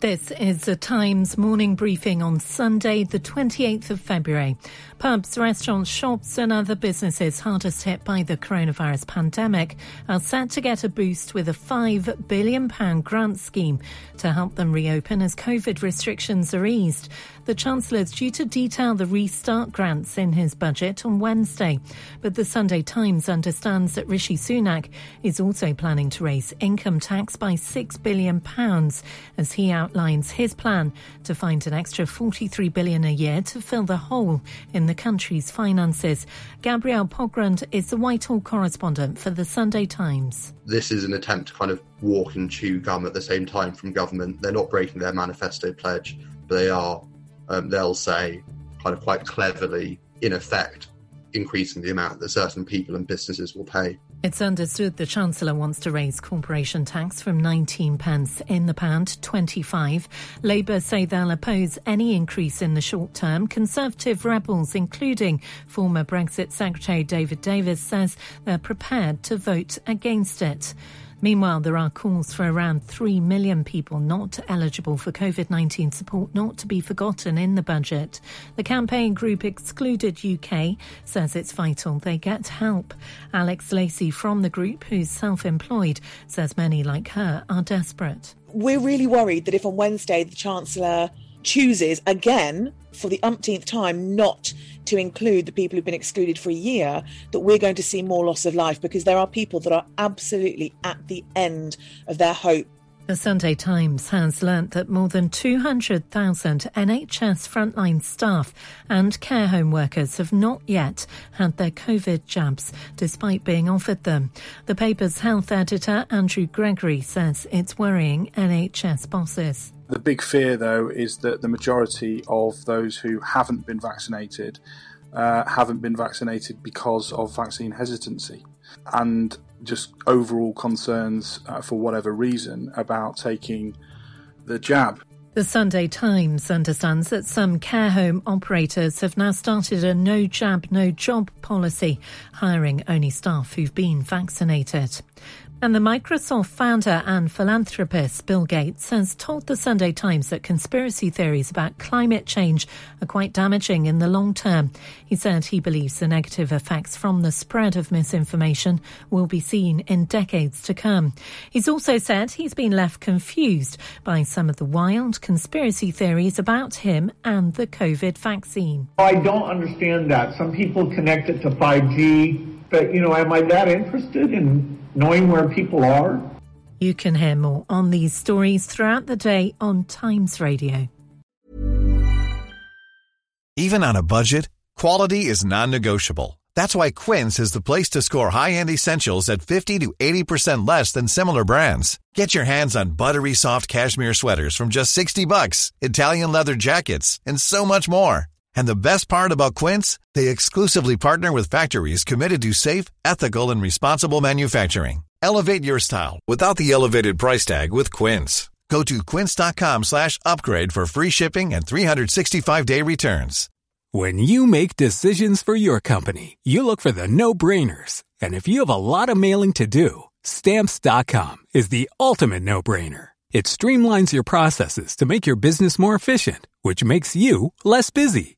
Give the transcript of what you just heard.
This is the Times morning briefing on Sunday, the 28th of February. Pubs, restaurants, shops, and other businesses hardest hit by the coronavirus pandemic are set to get a boost with a £5 billion grant scheme to help them reopen as COVID restrictions are eased. The Chancellor is due to detail the restart grants in his budget on Wednesday. But the Sunday Times understands that Rishi Sunak is also planning to raise income tax by £6 billion as he outlines his plan to find an extra 43 billion a year to fill the hole in the country's finances. Gabrielle Pogrund is the Whitehall correspondent for the Sunday Times. This is an attempt to kind of walk and chew gum at the same time from government. They're not breaking their manifesto pledge, but they are um, they'll say, kind of quite cleverly, in effect, increasing the amount that certain people and businesses will pay. It's understood the Chancellor wants to raise corporation tax from 19 pence in the pound 25. Labour say they'll oppose any increase in the short term. Conservative rebels, including former Brexit Secretary David Davis, says they're prepared to vote against it. Meanwhile, there are calls for around 3 million people not eligible for COVID 19 support not to be forgotten in the budget. The campaign group Excluded UK says it's vital they get help. Alex Lacey from the group, who's self employed, says many like her are desperate. We're really worried that if on Wednesday the Chancellor chooses again for the umpteenth time not to include the people who've been excluded for a year, that we're going to see more loss of life because there are people that are absolutely at the end of their hope. The Sunday Times has learnt that more than 200,000 NHS frontline staff and care home workers have not yet had their COVID jabs, despite being offered them. The paper's health editor, Andrew Gregory, says it's worrying NHS bosses. The big fear, though, is that the majority of those who haven't been vaccinated uh, haven't been vaccinated because of vaccine hesitancy and just overall concerns uh, for whatever reason about taking the jab. The Sunday Times understands that some care home operators have now started a no jab, no job policy, hiring only staff who've been vaccinated. And the Microsoft founder and philanthropist Bill Gates has told the Sunday Times that conspiracy theories about climate change are quite damaging in the long term. He said he believes the negative effects from the spread of misinformation will be seen in decades to come. He's also said he's been left confused by some of the wild conspiracy theories about him and the COVID vaccine. I don't understand that. Some people connect it to 5G, but you know, am I that interested in knowing where people are. You can hear more on these stories throughout the day on Times Radio. Even on a budget, quality is non negotiable. That's why Quince is the place to score high end essentials at 50 to 80% less than similar brands. Get your hands on buttery soft cashmere sweaters from just 60 bucks, Italian leather jackets, and so much more. And the best part about Quince, they exclusively partner with factories committed to safe, ethical and responsible manufacturing. Elevate your style without the elevated price tag with Quince. Go to quince.com/upgrade for free shipping and 365-day returns. When you make decisions for your company, you look for the no-brainers. And if you have a lot of mailing to do, stamps.com is the ultimate no-brainer. It streamlines your processes to make your business more efficient, which makes you less busy.